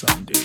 Sundays.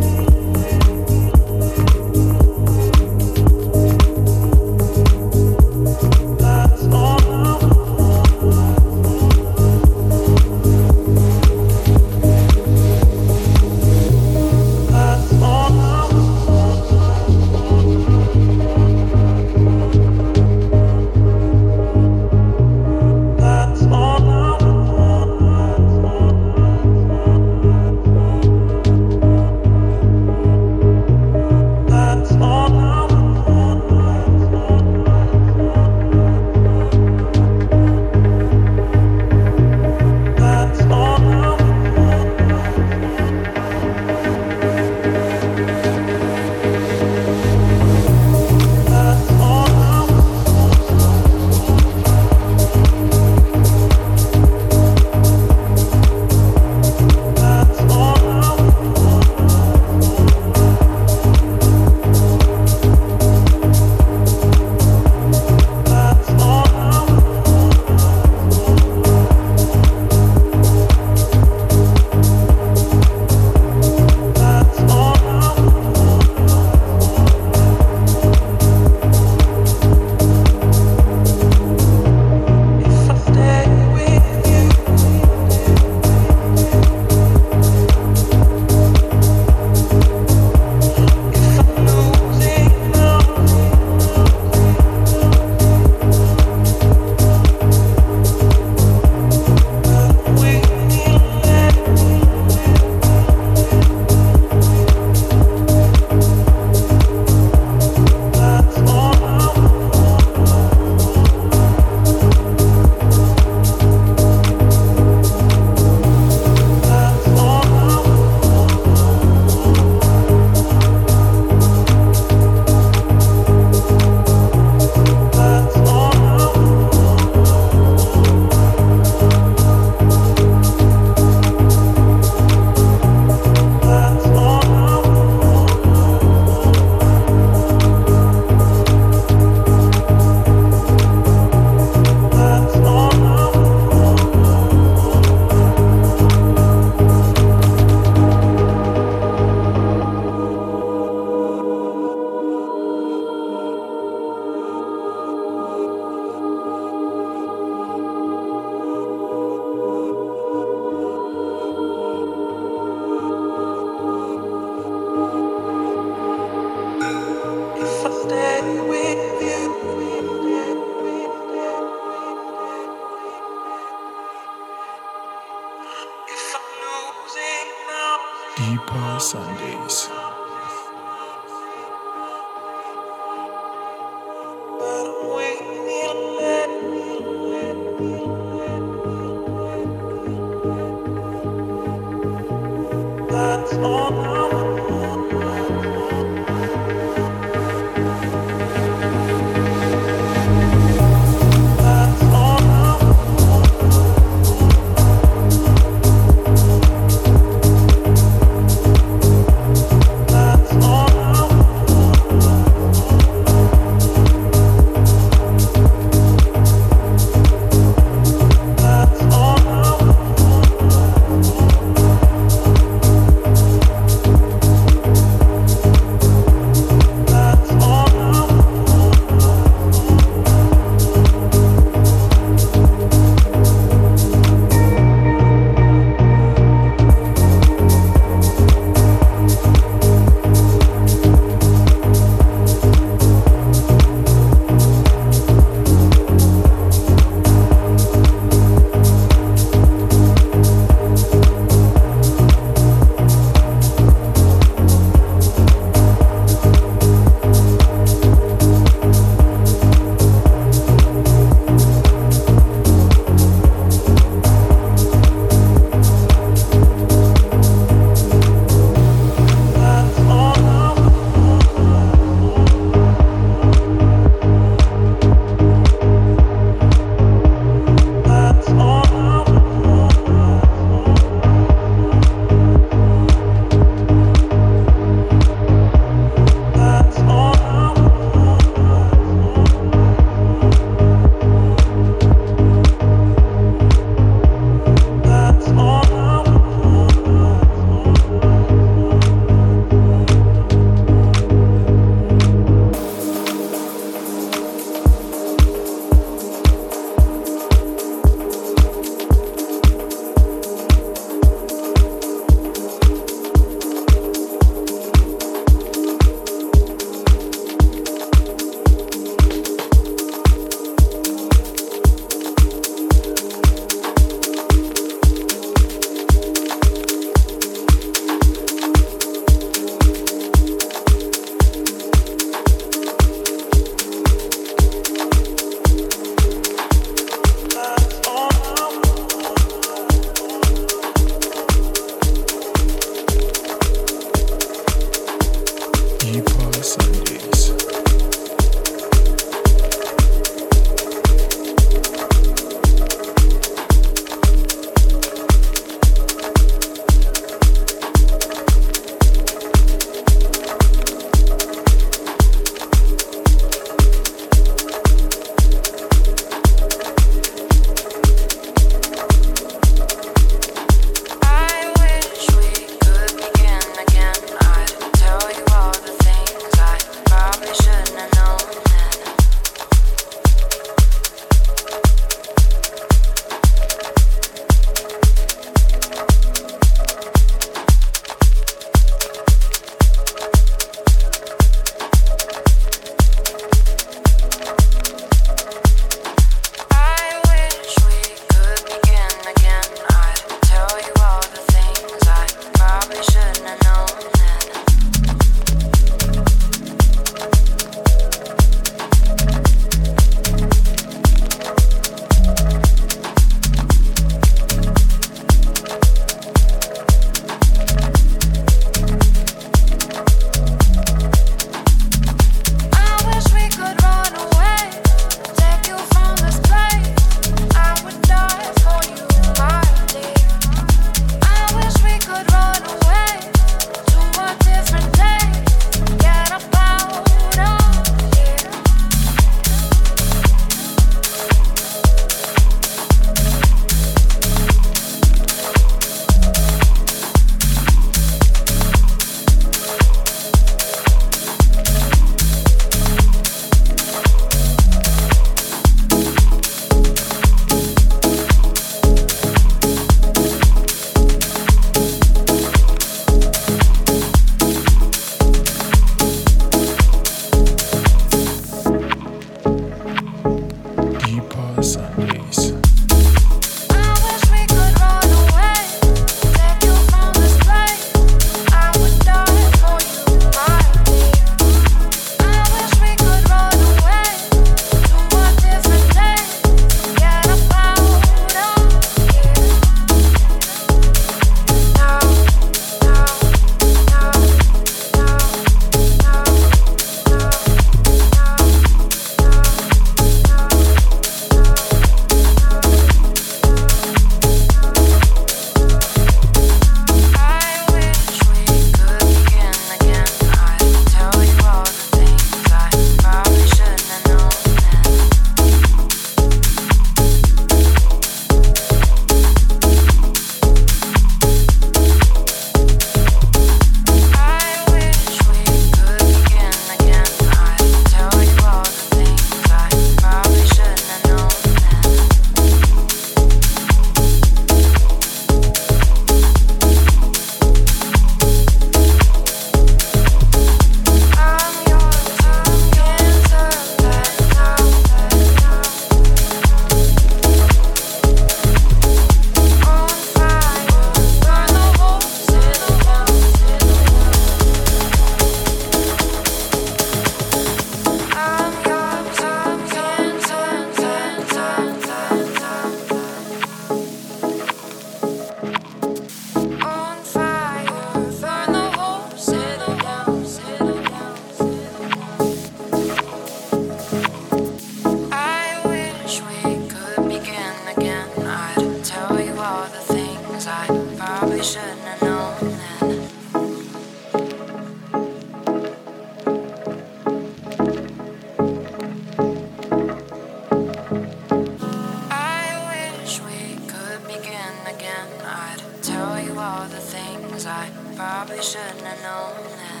tell you all the things I probably shouldn't have known.